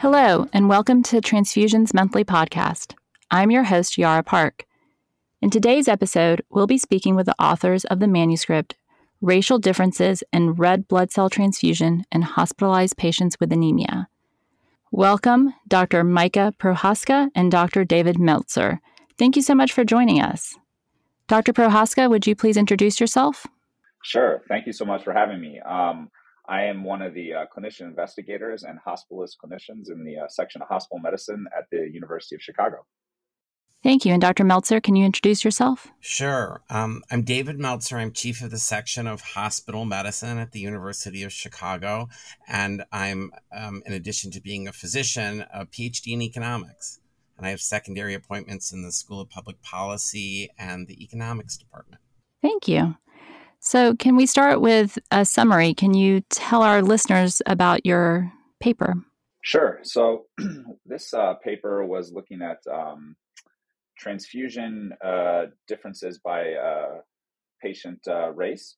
Hello, and welcome to Transfusion's monthly podcast. I'm your host, Yara Park. In today's episode, we'll be speaking with the authors of the manuscript Racial Differences in Red Blood Cell Transfusion in Hospitalized Patients with Anemia. Welcome, Dr. Micah Prohaska and Dr. David Meltzer. Thank you so much for joining us. Dr. Prohaska, would you please introduce yourself? Sure. Thank you so much for having me. Um, I am one of the uh, clinician investigators and hospitalist clinicians in the uh, section of hospital medicine at the University of Chicago. Thank you. And Dr. Meltzer, can you introduce yourself? Sure. Um, I'm David Meltzer. I'm chief of the section of hospital medicine at the University of Chicago. And I'm, um, in addition to being a physician, a PhD in economics. And I have secondary appointments in the School of Public Policy and the Economics Department. Thank you. So, can we start with a summary? Can you tell our listeners about your paper? Sure. So, this uh, paper was looking at um, transfusion uh, differences by uh, patient uh, race.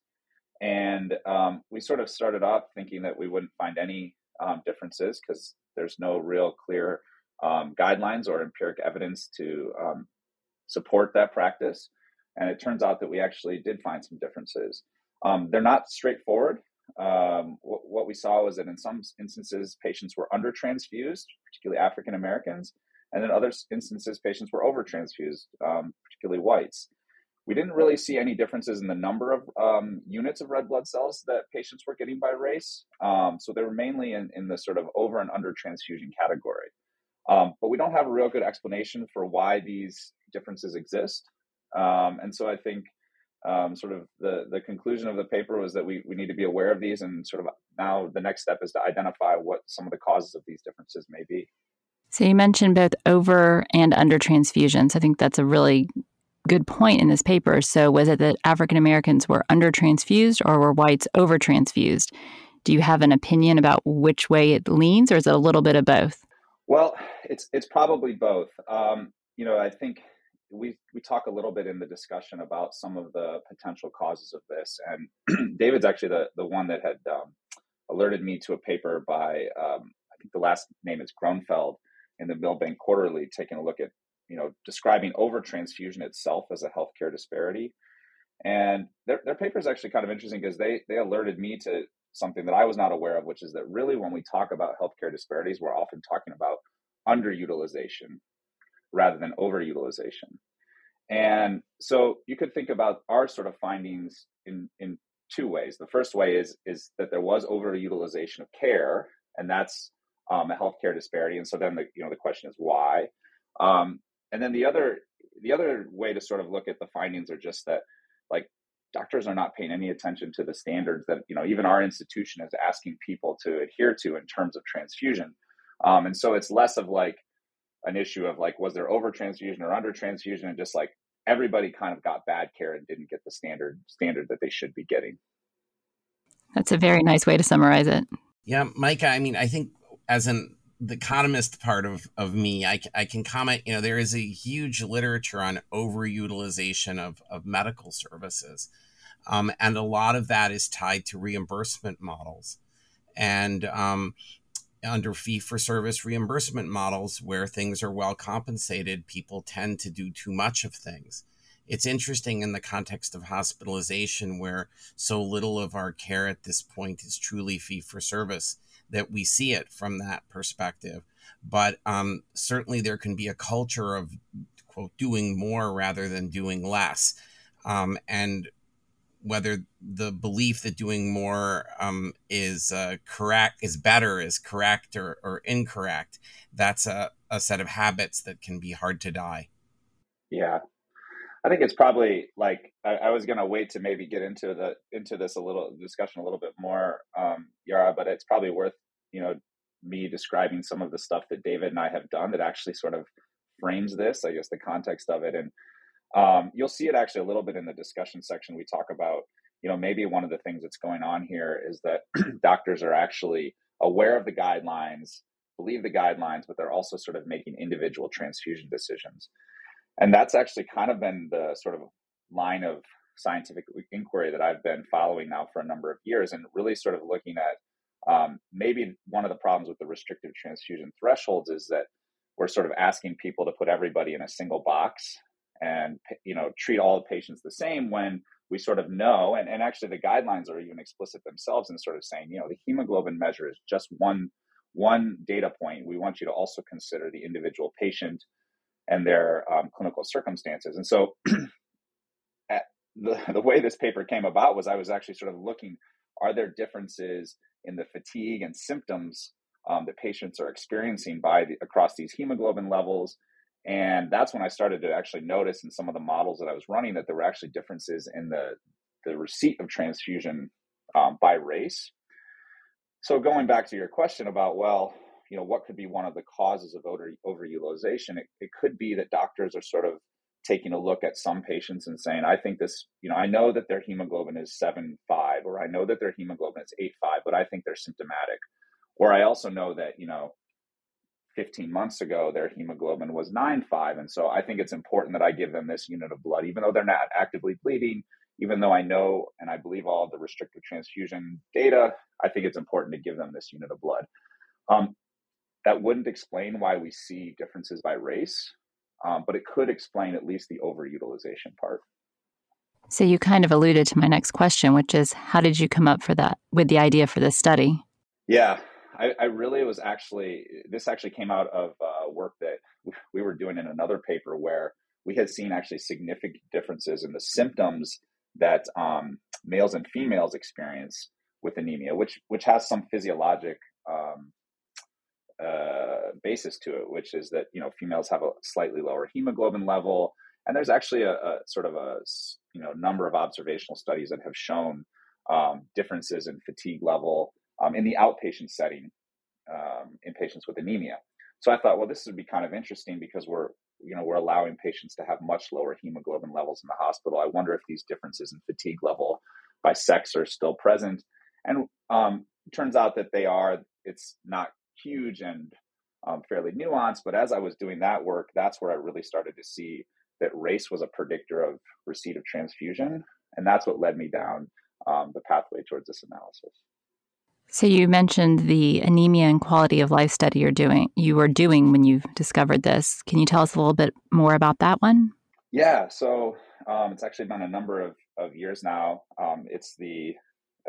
And um, we sort of started off thinking that we wouldn't find any um, differences because there's no real clear um, guidelines or empiric evidence to um, support that practice. And it turns out that we actually did find some differences. Um, they're not straightforward. Um, what, what, we saw was that in some instances, patients were under transfused, particularly African Americans, and in other instances, patients were over transfused, um, particularly whites. We didn't really see any differences in the number of um, units of red blood cells that patients were getting by race. Um, so they were mainly in, in the sort of over and under transfusion category. Um, but we don't have a real good explanation for why these differences exist. Um, and so I think um, sort of the, the conclusion of the paper was that we, we need to be aware of these and sort of now the next step is to identify what some of the causes of these differences may be. So you mentioned both over and under transfusions. I think that's a really good point in this paper. So was it that African Americans were under transfused or were whites over transfused? Do you have an opinion about which way it leans or is it a little bit of both? Well, it's it's probably both. Um, you know, I think we we talk a little bit in the discussion about some of the potential causes of this, and David's actually the the one that had um, alerted me to a paper by um, I think the last name is Gronfeld in the Milbank Quarterly, taking a look at you know describing overtransfusion itself as a healthcare disparity, and their their paper is actually kind of interesting because they they alerted me to something that I was not aware of, which is that really when we talk about healthcare disparities, we're often talking about underutilization rather than overutilization. And so you could think about our sort of findings in, in two ways. The first way is, is that there was overutilization of care, and that's um, a healthcare disparity. And so then the, you know, the question is why? Um, and then the other, the other way to sort of look at the findings are just that like doctors are not paying any attention to the standards that, you know, even our institution is asking people to adhere to in terms of transfusion. Um, and so it's less of like, an issue of like was there over transfusion or under transfusion and just like everybody kind of got bad care and didn't get the standard standard that they should be getting. That's a very nice way to summarize it. Yeah micah i mean i think as an the economist part of, of me I, I can comment you know there is a huge literature on overutilization of, of medical services um, and a lot of that is tied to reimbursement models. And um, under fee for service reimbursement models where things are well compensated, people tend to do too much of things. It's interesting in the context of hospitalization where so little of our care at this point is truly fee for service that we see it from that perspective. But um, certainly there can be a culture of, quote, doing more rather than doing less. Um, and whether the belief that doing more um, is uh, correct is better is correct or, or incorrect that's a, a set of habits that can be hard to die. Yeah. I think it's probably like i, I was going to wait to maybe get into the into this a little discussion a little bit more um, yara but it's probably worth you know me describing some of the stuff that david and i have done that actually sort of frames this i guess the context of it. And um, you'll see it actually a little bit in the discussion section. We talk about, you know, maybe one of the things that's going on here is that doctors are actually aware of the guidelines, believe the guidelines, but they're also sort of making individual transfusion decisions. And that's actually kind of been the sort of line of scientific inquiry that I've been following now for a number of years and really sort of looking at um, maybe one of the problems with the restrictive transfusion thresholds is that we're sort of asking people to put everybody in a single box and you know treat all the patients the same when we sort of know and, and actually the guidelines are even explicit themselves in sort of saying you know the hemoglobin measure is just one one data point. We want you to also consider the individual patient and their um, clinical circumstances. And so the, the way this paper came about was i was actually sort of looking are there differences in the fatigue and symptoms um, that patients are experiencing by the, across these hemoglobin levels and that's when I started to actually notice in some of the models that I was running that there were actually differences in the, the receipt of transfusion um, by race. So going back to your question about, well, you know, what could be one of the causes of over, overutilization? It, it could be that doctors are sort of taking a look at some patients and saying, I think this, you know, I know that their hemoglobin is seven five, or I know that their hemoglobin is eight five, but I think they're symptomatic. Or I also know that, you know, 15 months ago, their hemoglobin was 9.5. And so I think it's important that I give them this unit of blood, even though they're not actively bleeding, even though I know and I believe all the restrictive transfusion data, I think it's important to give them this unit of blood. Um, that wouldn't explain why we see differences by race, um, but it could explain at least the overutilization part. So you kind of alluded to my next question, which is how did you come up for that with the idea for this study? Yeah, I, I, really was actually this actually came out of uh, work that we were doing in another paper where we had seen actually significant differences in the symptoms that um, males and females experience with anemia, which which has some physiologic um, uh, basis to it, which is that you know females have a slightly lower hemoglobin level, and there's actually a, a sort of a you know number of observational studies that have shown um, differences in fatigue level um, in the outpatient setting um, in patients with anemia. So I thought, well, this would be kind of interesting because we're, you know, we're allowing patients to have much lower hemoglobin levels in the hospital. I wonder if these differences in fatigue level by sex are still present. And um, turns out that they are. It's not huge and um, fairly nuanced. But as I was doing that work, that's where I really started to see that race was a predictor of receipt of transfusion, and that's what led me down um, the pathway towards this analysis. So you mentioned the anemia and quality of life study you're doing you were doing when you discovered this. Can you tell us a little bit more about that one? Yeah, so um, it's actually been a number of, of years now. Um, it's the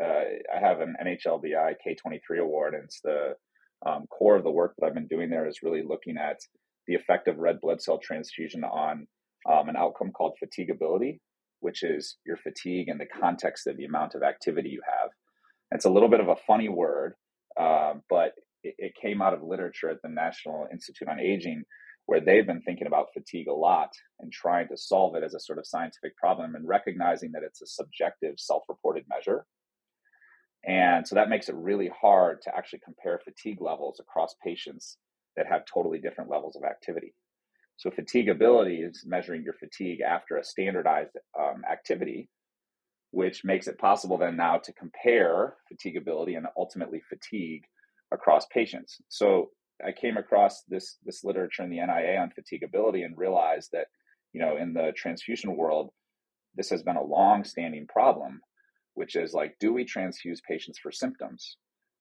uh, I have an NHLBI K23 award, and it's the um, core of the work that I've been doing there is really looking at the effect of red blood cell transfusion on um, an outcome called fatigability, which is your fatigue in the context of the amount of activity you have. It's a little bit of a funny word, uh, but it, it, came out of literature at the National Institute on Aging, where they've been thinking about fatigue a lot and trying to solve it as a sort of scientific problem and recognizing that it's a subjective, self reported measure. And so that makes it really hard to actually compare fatigue levels across patients that have totally different levels of activity. So, fatigability is measuring your fatigue after a standardized um, activity which makes it possible then now to compare fatigability and ultimately fatigue across patients. So I came across this this literature in the NIA on fatigability and realized that you know in the transfusion world this has been a long-standing problem, which is like do we transfuse patients for symptoms?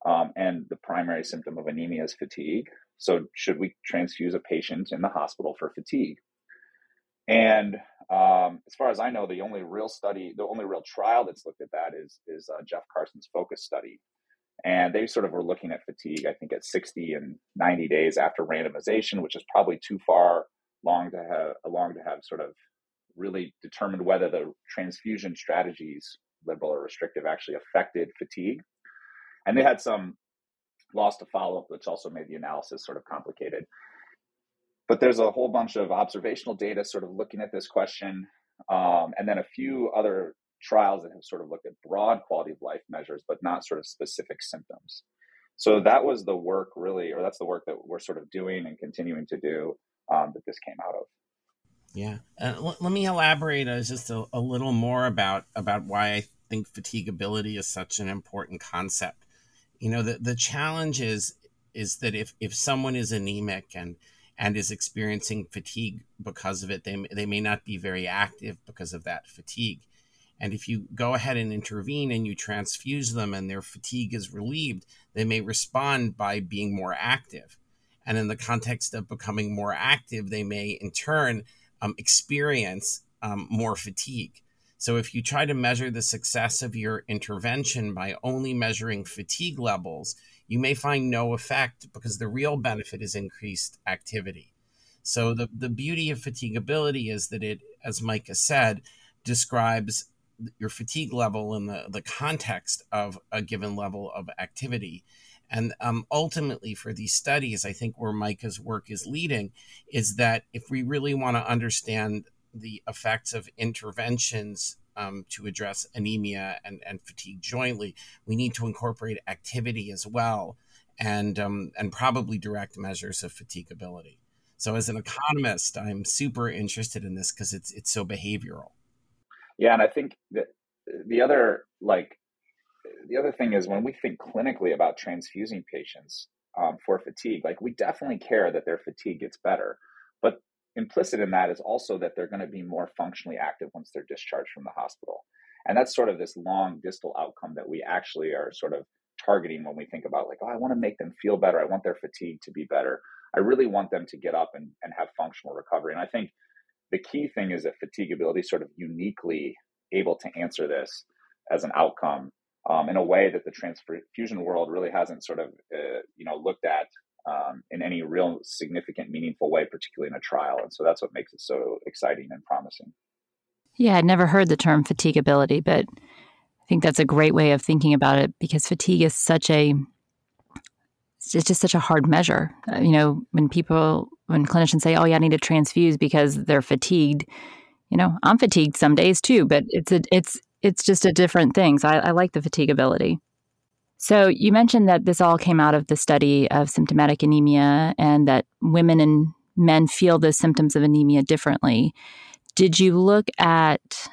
Um, and the primary symptom of anemia is fatigue. So should we transfuse a patient in the hospital for fatigue? And um, as far as I know, the only real study, the only real trial that's looked at that is is uh, Jeff Carson's Focus study, and they sort of were looking at fatigue. I think at 60 and 90 days after randomization, which is probably too far long to have long to have sort of really determined whether the transfusion strategies, liberal or restrictive, actually affected fatigue. And they had some loss to follow up, which also made the analysis sort of complicated but there's a whole bunch of observational data sort of looking at this question um, and then a few other trials that have sort of looked at broad quality of life measures but not sort of specific symptoms. So that was the work really or that's the work that we're sort of doing and continuing to do um, that this came out of. Yeah. Uh, l- let me elaborate uh, just a, a little more about about why i think fatigability is such an important concept. You know the, the challenge is is that if if someone is anemic and and is experiencing fatigue because of it. They, they may not be very active because of that fatigue. And if you go ahead and intervene and you transfuse them and their fatigue is relieved, they may respond by being more active. And in the context of becoming more active, they may in turn um, experience um, more fatigue. So if you try to measure the success of your intervention by only measuring fatigue levels, you may find no effect because the real benefit is increased activity. So the, the beauty of fatigability is that it, as Micah said, describes your fatigue level in the, the context of a given level of activity. And um, ultimately, for these studies, I think where Micah's work is leading is that if we really want to understand the effects of interventions um, to address anemia and, and fatigue jointly, we need to incorporate activity as well and, um, and probably direct measures of fatigability. So, as an economist, I'm super interested in this because it's, it's so behavioral. Yeah, and I think that the other like the other thing is when we think clinically about transfusing patients um, for fatigue, like we definitely care that their fatigue gets better, but implicit in that is also that they're going to be more functionally active once they're discharged from the hospital, and that's sort of this long distal outcome that we actually are sort of targeting when we think about like, oh, I want to make them feel better, I want their fatigue to be better, I really want them to get up and, and have functional recovery, and I think the key thing is that fatigability is sort of uniquely able to answer this as an outcome um, in a way that the transfusion world really hasn't sort of uh, you know looked at um, in any real significant meaningful way particularly in a trial and so that's what makes it so exciting and promising yeah i'd never heard the term fatigability but i think that's a great way of thinking about it because fatigue is such a it's just such a hard measure uh, you know when people when clinicians say, "Oh, yeah, I need to transfuse because they're fatigued," you know, I'm fatigued some days too, but it's a it's it's just a different thing. So I, I like the fatigability. So you mentioned that this all came out of the study of symptomatic anemia, and that women and men feel the symptoms of anemia differently. Did you look at,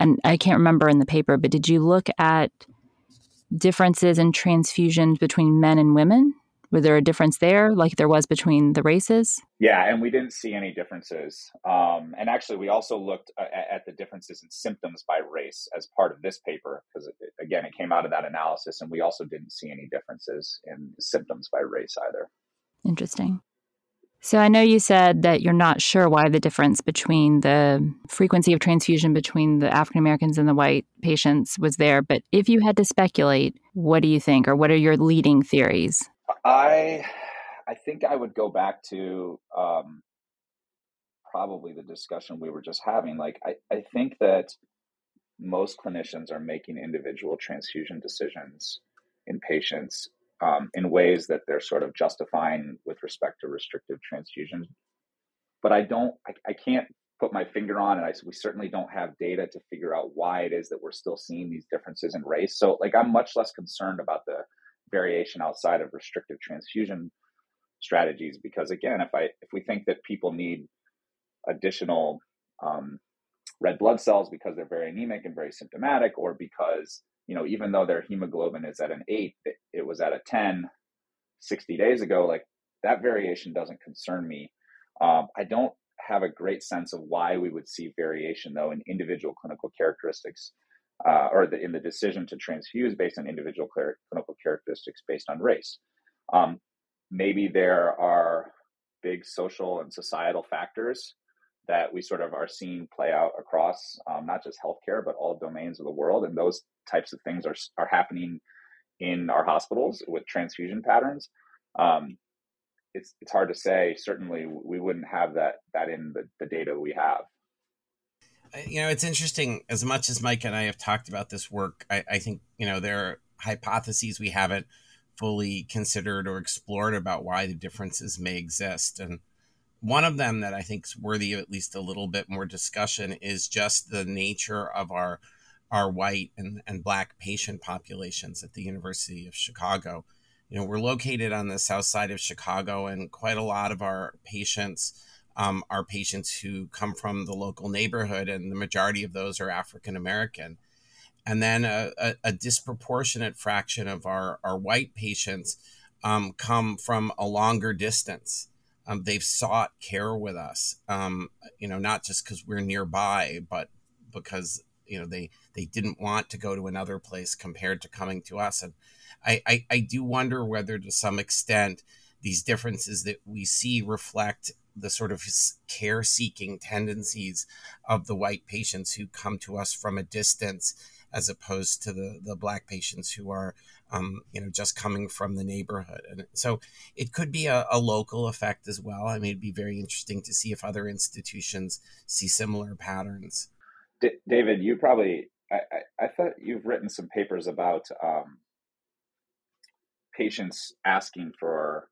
and I can't remember in the paper, but did you look at differences in transfusions between men and women? Was there a difference there, like there was between the races? Yeah, and we didn't see any differences. Um, and actually, we also looked uh, at, at, the differences in symptoms by race as part of this paper, because again, it came out of that analysis, and we also didn't see any differences in symptoms by race either. Interesting. So I know you said that you're not sure why the difference between the frequency of transfusion between the African Americans and the white patients was there, but if you had to speculate, what do you think, or what are your leading theories? I I think I would go back to um, probably the discussion we were just having. Like I, I think that most clinicians are making individual transfusion decisions in patients um, in ways that they're sort of justifying with respect to restrictive transfusion. But I don't, I, I can't put my finger on it. I, we certainly don't have data to figure out why it is that we're still seeing these differences in race. So, like, I'm much less concerned about the variation outside of restrictive transfusion strategies because again if i if we think that people need additional um, red blood cells because they're very anemic and very symptomatic or because you know even though their hemoglobin is at an 8 it, it was at a 10 60 days ago like that variation doesn't concern me. Um, i don't have a great sense of why we would see variation though in individual clinical characteristics uh, or the, in the decision to transfuse based on individual clinical characteristics based on race. Um, maybe there are big social and societal factors that we sort of are seeing play out across um, not just healthcare but all domains of the world, and those types of things are are happening in our hospitals with transfusion patterns. Um, it's it's hard to say. Certainly, we wouldn't have that that in the, the data we have you know, it's interesting. As much as Mike and I have talked about this work, I, I think you know there are hypotheses we haven't fully considered or explored about why the differences may exist, and one of them that I think is worthy of at least a little bit more discussion is just the nature of our our white and, and black patient populations at the University of Chicago. You know, we're located on the south side of Chicago, and quite a lot of our patients um, are patients who come from the local neighborhood, and the majority of those are African American. And then a, a, a, disproportionate fraction of our, our white patients um, come from a longer distance. Um, they've sought care with us, um, you know, not just because we're nearby, but because you know they they didn't want to go to another place compared to coming to us and I, I, I do wonder whether to some extent these differences that we see reflect the sort of care seeking tendencies of the white patients who come to us from a distance as opposed to the, the black patients who are um, you know just coming from the neighborhood. And so it could be a, a, local effect as well. I mean it'd be very interesting to see if other institutions see similar patterns. D- david you probably I, I, I, thought you've written some papers about um, patients asking for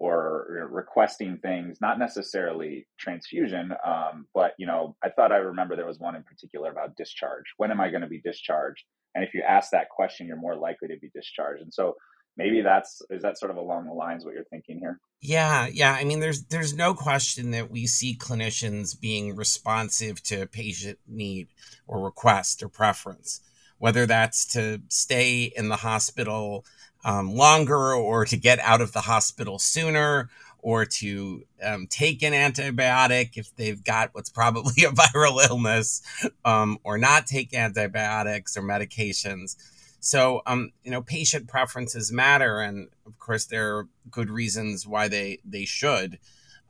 or requesting things, not necessarily transfusion, um, but you know, I thought I remember there was one in particular about discharge. When am I going to be discharged? And if you ask that question, you're more likely to be discharged. And so maybe that's is that sort of along the lines what you're thinking here yeah yeah i mean there's there's no question that we see clinicians being responsive to patient need or request or preference whether that's to stay in the hospital um, longer or to get out of the hospital sooner or to um, take an antibiotic if they've got what's probably a viral illness um, or not take antibiotics or medications. So, um, you know, patient preferences matter. And of course, there are good reasons why they, they should.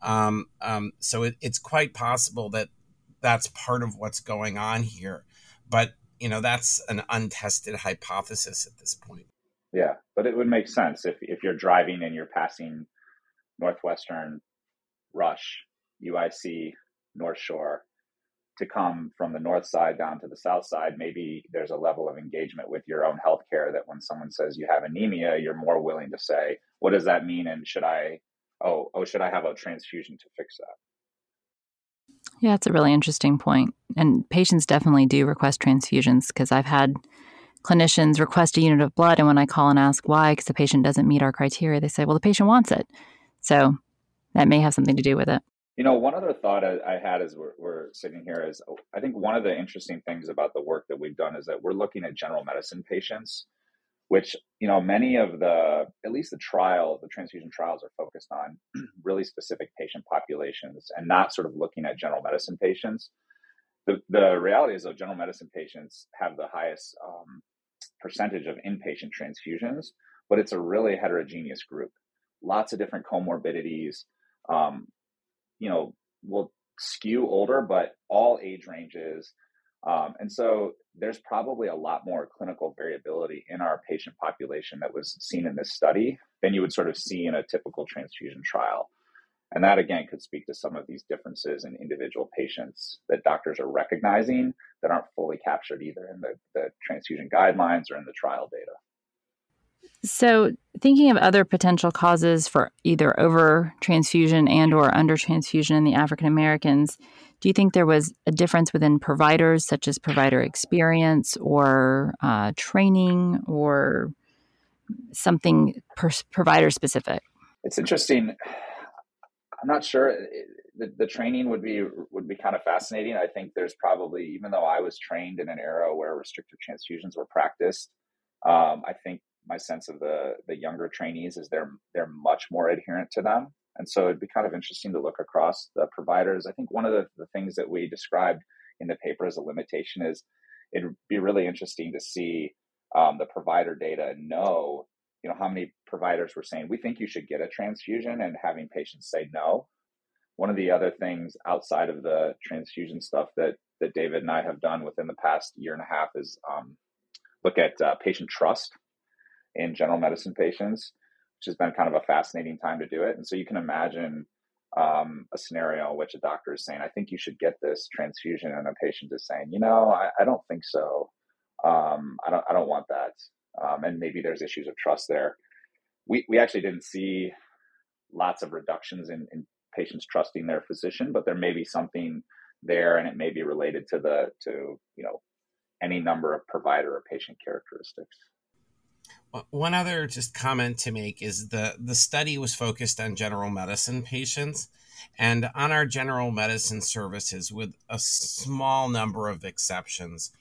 Um, um, so it, it's quite possible that that's part of what's going on here. But, you know, that's an untested hypothesis at this point. Yeah, but it would make sense if if you're driving and you're passing Northwestern, Rush, UIC, North Shore to come from the north side down to the south side, maybe there's a level of engagement with your own healthcare that when someone says you have anemia, you're more willing to say, "What does that mean?" and should I, oh, oh, should I have a transfusion to fix that? Yeah, it's a really interesting point. And patients definitely do request transfusions because I've had clinicians request a unit of blood. And when I call and ask why, because the patient doesn't meet our criteria, they say, well, the patient wants it. So that may have something to do with it. You know, one other thought I, I had as we're, we're, sitting here is I think one of the interesting things about the work that we've done is that we're looking at general medicine patients, which, you know, many of the, at least the trial, the transfusion trials are focused on really specific patient populations and not sort of looking at general medicine patients. The, the reality is, though, general medicine patients have the highest um, percentage of inpatient transfusions, but it's a really heterogeneous group. Lots of different comorbidities. Um, you know, will skew older, but all age ranges. Um, and so there's probably a lot more clinical variability in our patient population that was seen in this study than you would sort of see in a typical transfusion trial. And that again could speak to some of these differences in individual patients that doctors are recognizing that aren't fully captured either in the, the transfusion guidelines or in the trial data. So, thinking of other potential causes for either over transfusion and or under transfusion in the African Americans, do you think there was a difference within providers, such as provider experience or uh, training, or something per- provider specific? It's interesting. I'm not sure. The, the training would be would be kind of fascinating. I think there's probably, even though I was trained in an era where restrictive transfusions were practiced, um, I think my sense of the the younger trainees is they're they're much more adherent to them, and so it'd be kind of interesting to look across the providers. I think one of the, the things that we described in the paper as a limitation is it'd be really interesting to see um, the provider data know you know how many providers were saying we think you should get a transfusion and having patients say no. One of the other things outside of the transfusion stuff that that david and i have done within the past year and a half is um, look at uh, patient trust in general medicine patients which has been kind of a fascinating time to do it. And so you can imagine um, a scenario in which a doctor is saying i think you should get this transfusion and a patient is saying you know i, I don't think so. Um, I don't I don't want that um, and maybe there's issues of trust there. We we actually didn't see lots of reductions in, in patients trusting their physician, but there may be something there, and it may be related to the to you know any number of provider or patient characteristics. One other just comment to make is the the study was focused on general medicine patients, and on our general medicine services, with a small number of exceptions,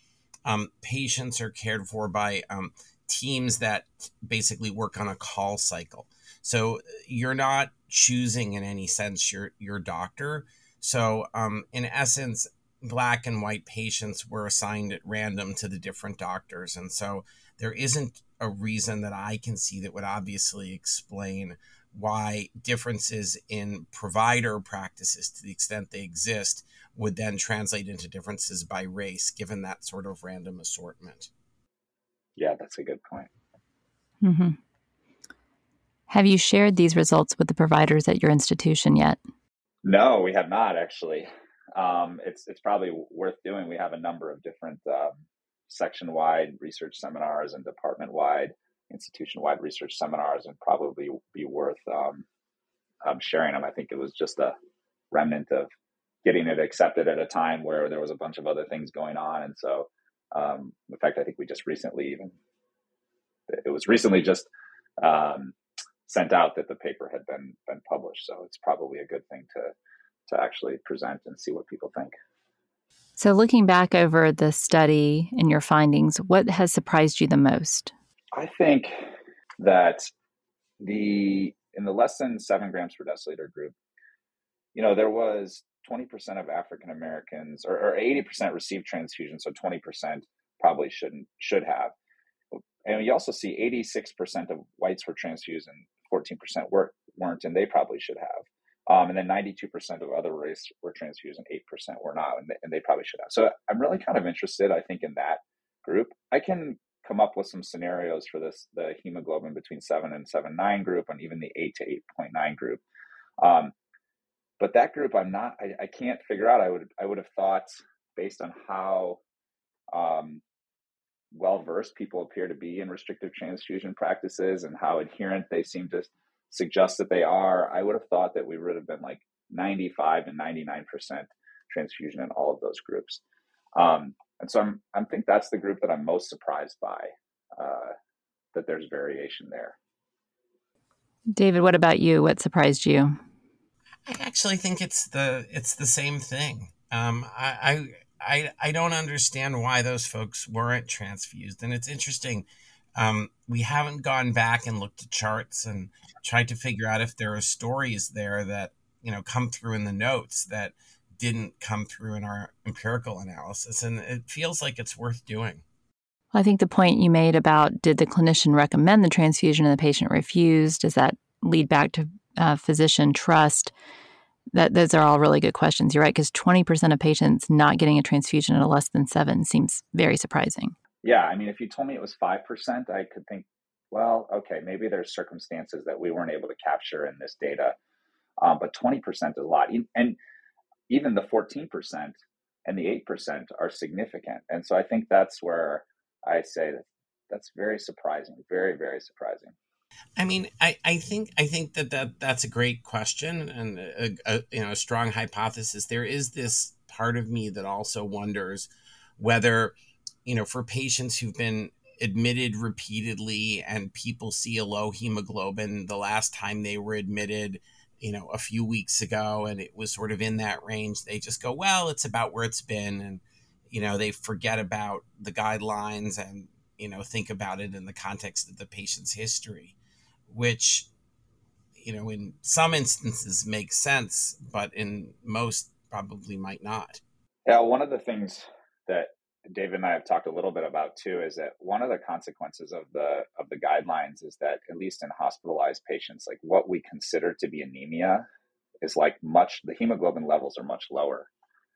um, patients are cared for by um, teams that basically work on a call cycle. So you're not choosing in any sense your your doctor. So um, in essence, black and white patients were assigned at random to the different doctors. And so there isn't a reason that I can see that would obviously explain why differences in provider practices, to the extent they exist, would then translate into differences by race, given that sort of random assortment. Yeah, that's a good point. Mm-hmm. Have you shared these results with the providers at your institution yet? No, we have not actually. Um, it's it's probably worth doing. We have a number of different um, section-wide research seminars and department-wide, institution-wide research seminars, and probably be worth um, um, sharing them. I think it was just a remnant of getting it accepted at a time where there was a bunch of other things going on, and so um, in fact, I think we just recently even it was recently just um, sent out that the paper had been been published. So it's probably a good thing to to actually present and see what people think. So looking back over the study and your findings, what has surprised you the most? I think that the in the less than seven grams per deciliter group, you know, there was 20% of African Americans or, or 80% received transfusion, so 20% probably shouldn't should have. And you also see 86% of whites were transfused and 14% were, weren't, and they probably should have. Um, and then 92% of other race were transfused and 8% were not, and they, and they probably should have. So I'm really kind of interested, I think, in that group. I can come up with some scenarios for this the hemoglobin between 7 and 7.9 group and even the 8 to 8.9 group. Um, but that group, I'm not, I, I can't figure out. I would, I would have thought based on how um, well versed people appear to be in restrictive transfusion practices and how adherent they seem to suggest that they are, I would have thought that we would have been like 95 and 99% transfusion in all of those groups. Um, and so I'm, I think that's the group that I'm most surprised by, uh, that there's variation there. David, what about you? What surprised you? I actually think it's the it's the same thing. Um, I, I I don't understand why those folks weren't transfused, and it's interesting. Um, we haven't gone back and looked at charts and tried to figure out if there are stories there that you know come through in the notes that didn't come through in our empirical analysis, and it feels like it's worth doing. I think the point you made about did the clinician recommend the transfusion and the patient refused, does that lead back to uh, physician trust? That those are all really good questions. You're right, because 20% of patients not getting a transfusion at a less than seven seems very surprising. Yeah, I mean, if you told me it was 5%, I could think, well, okay, maybe there's circumstances that we weren't able to capture in this data. Um, but 20% is a lot. And even the 14% and the 8% are significant. And so I think that's where I say that that's very surprising, very, very surprising. I mean, I, I think I think that, that that's a great question and a, a, you know a strong hypothesis. There is this part of me that also wonders whether you know for patients who've been admitted repeatedly and people see a low hemoglobin the last time they were admitted you know a few weeks ago and it was sort of in that range they just go well it's about where it's been and you know they forget about the guidelines and you know think about it in the context of the patient's history which you know in some instances makes sense but in most probably might not. Yeah one of the things that david and i have talked a little bit about too is that one of the consequences of the of the guidelines is that at least in hospitalized patients like what we consider to be anemia is like much the hemoglobin levels are much lower.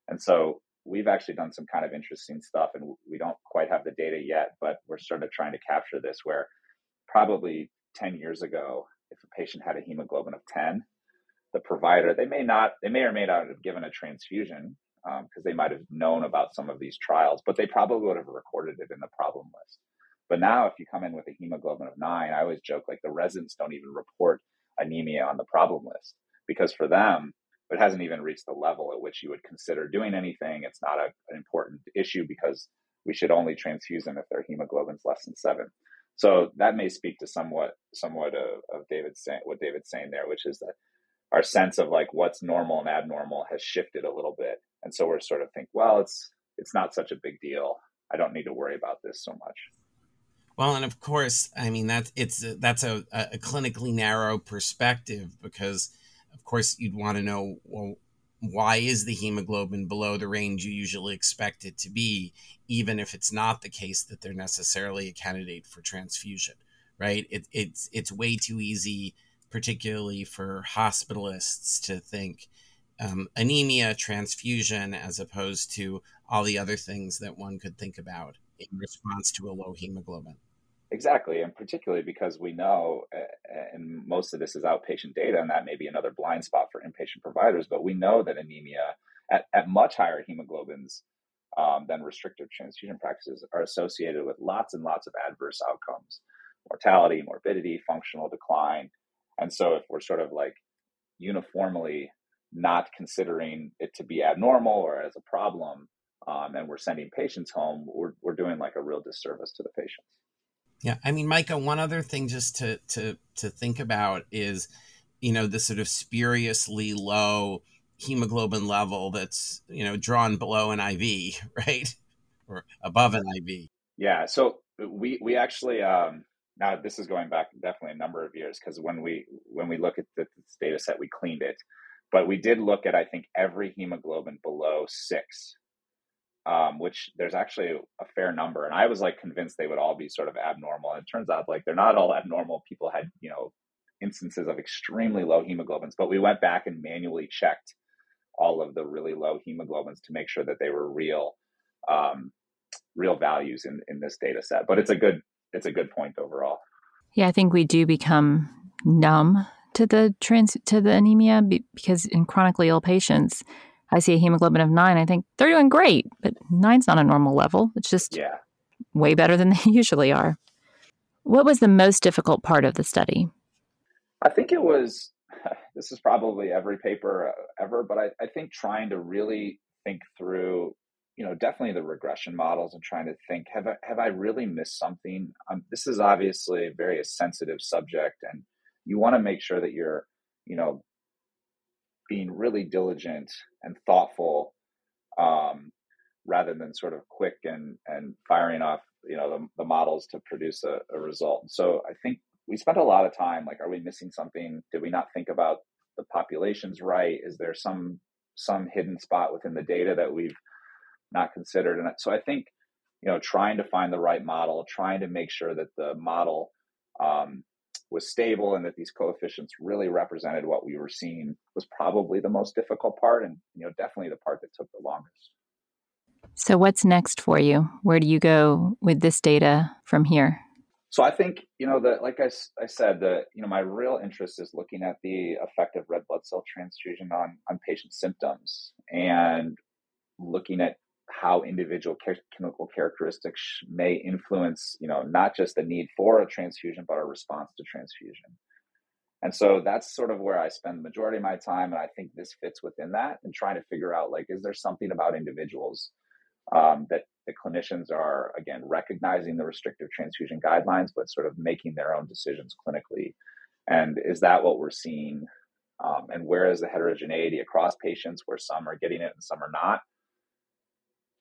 And so we've actually done some kind of interesting stuff and we don't quite have the data yet but we're sort of trying to capture this where probably 10 years ago, if a patient had a hemoglobin of 10, the provider, they may not, they may or may not have given a transfusion because um, they might have known about some of these trials, but they probably would have recorded it in the problem list. But now, if you come in with a hemoglobin of nine, I always joke like the residents don't even report anemia on the problem list because for them, it hasn't even reached the level at which you would consider doing anything. It's not a, an important issue because we should only transfuse them if their hemoglobin's less than seven. So that may speak to somewhat somewhat of, of David's saying what David's saying there, which is that our sense of like what's normal and abnormal has shifted a little bit, and so we're sort of think, well, it's it's not such a big deal. I don't need to worry about this so much. Well, and of course, I mean that's it's uh, that's a, a clinically narrow perspective because, of course, you'd want to know well why is the hemoglobin below the range you usually expect it to be, even if it's not the case that they're necessarily a candidate for transfusion, right? It, it's it's way too easy, particularly for hospitalists, to think um, anemia, transfusion, as opposed to all the other things that one could think about in response to a low hemoglobin. Exactly, and particularly because we know, and most of this is outpatient data, and that may be another blind spot for inpatient providers, but we know that anemia at, at much higher hemoglobins um, than restrictive transfusion practices are associated with lots and lots of adverse outcomes mortality, morbidity, functional decline. And so, if we're sort of like uniformly not considering it to be abnormal or as a problem, um, and we're sending patients home, we're, we're doing like a real disservice to the patients. Yeah, I mean, Micah, one other thing just to to to think about is, you know, the sort of spuriously low hemoglobin level that's you know drawn below an IV, right, or above an IV. Yeah, so we we actually um, now this is going back definitely a number of years because when we when we look at this data set, we cleaned it, but we did look at I think every hemoglobin below six um, which there's actually a fair number. And I was like convinced they would all be sort of abnormal. And it turns out like they're not all abnormal. People had, you know, instances of extremely low hemoglobins, but we went back and manually checked all of the really low hemoglobins to make sure that they were real, um, real values in, in this data set. But it's a good, it's a good point overall. Yeah, I think we do become numb to the trans to the anemia because in chronically ill patients, I see a hemoglobin of nine, I think they're doing great, but nine's not a normal level. It's just yeah. way better than they usually are. What was the most difficult part of the study? I think it was, this is probably every paper uh, ever, but I, I think trying to really think through, you know, definitely the regression models and trying to think, have I, have I really missed something? Um, this is obviously a very sensitive subject and you want to make sure that you're, you know, being really diligent and thoughtful um, rather than sort of quick and and firing off you know the, the models to produce a, a result. So i think we spent a lot of time like are we missing something? Did we not think about the populations right? Is there some some hidden spot within the data that we've not considered? And so i think you know trying to find the right model trying to make sure that the model um, was stable and that these coefficients really represented what we were seeing was probably the most difficult part and you know definitely the part that took the longest. So what's next for you? Where do you go with this data from here? So i think you know that like I, I said the you know my real interest is looking at the effect of red blood cell transfusion on on patient symptoms and looking at how individual chemical characteristics may influence, you know, not just the need for a transfusion, but a response to transfusion. And so that's sort of where I spend the majority of my time. And I think this fits within that and trying to figure out like, is there something about individuals um, that the clinicians are, again, recognizing the restrictive transfusion guidelines, but sort of making their own decisions clinically? And is that what we're seeing? Um, and where is the heterogeneity across patients where some are getting it and some are not?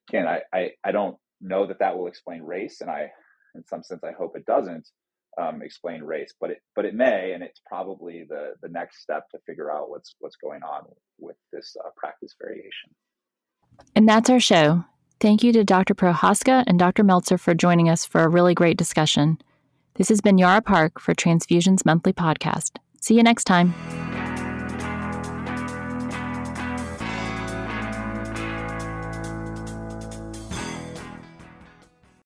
Again, I, I, I don't know that that will explain race, and I, in some sense, I hope it doesn't um, explain race, but it but it may, and it's probably the the next step to figure out what's what's going on with this uh, practice variation. And that's our show. Thank you to Dr. Prohaska and Dr. Meltzer for joining us for a really great discussion. This has been Yara Park for Transfusions Monthly Podcast. See you next time.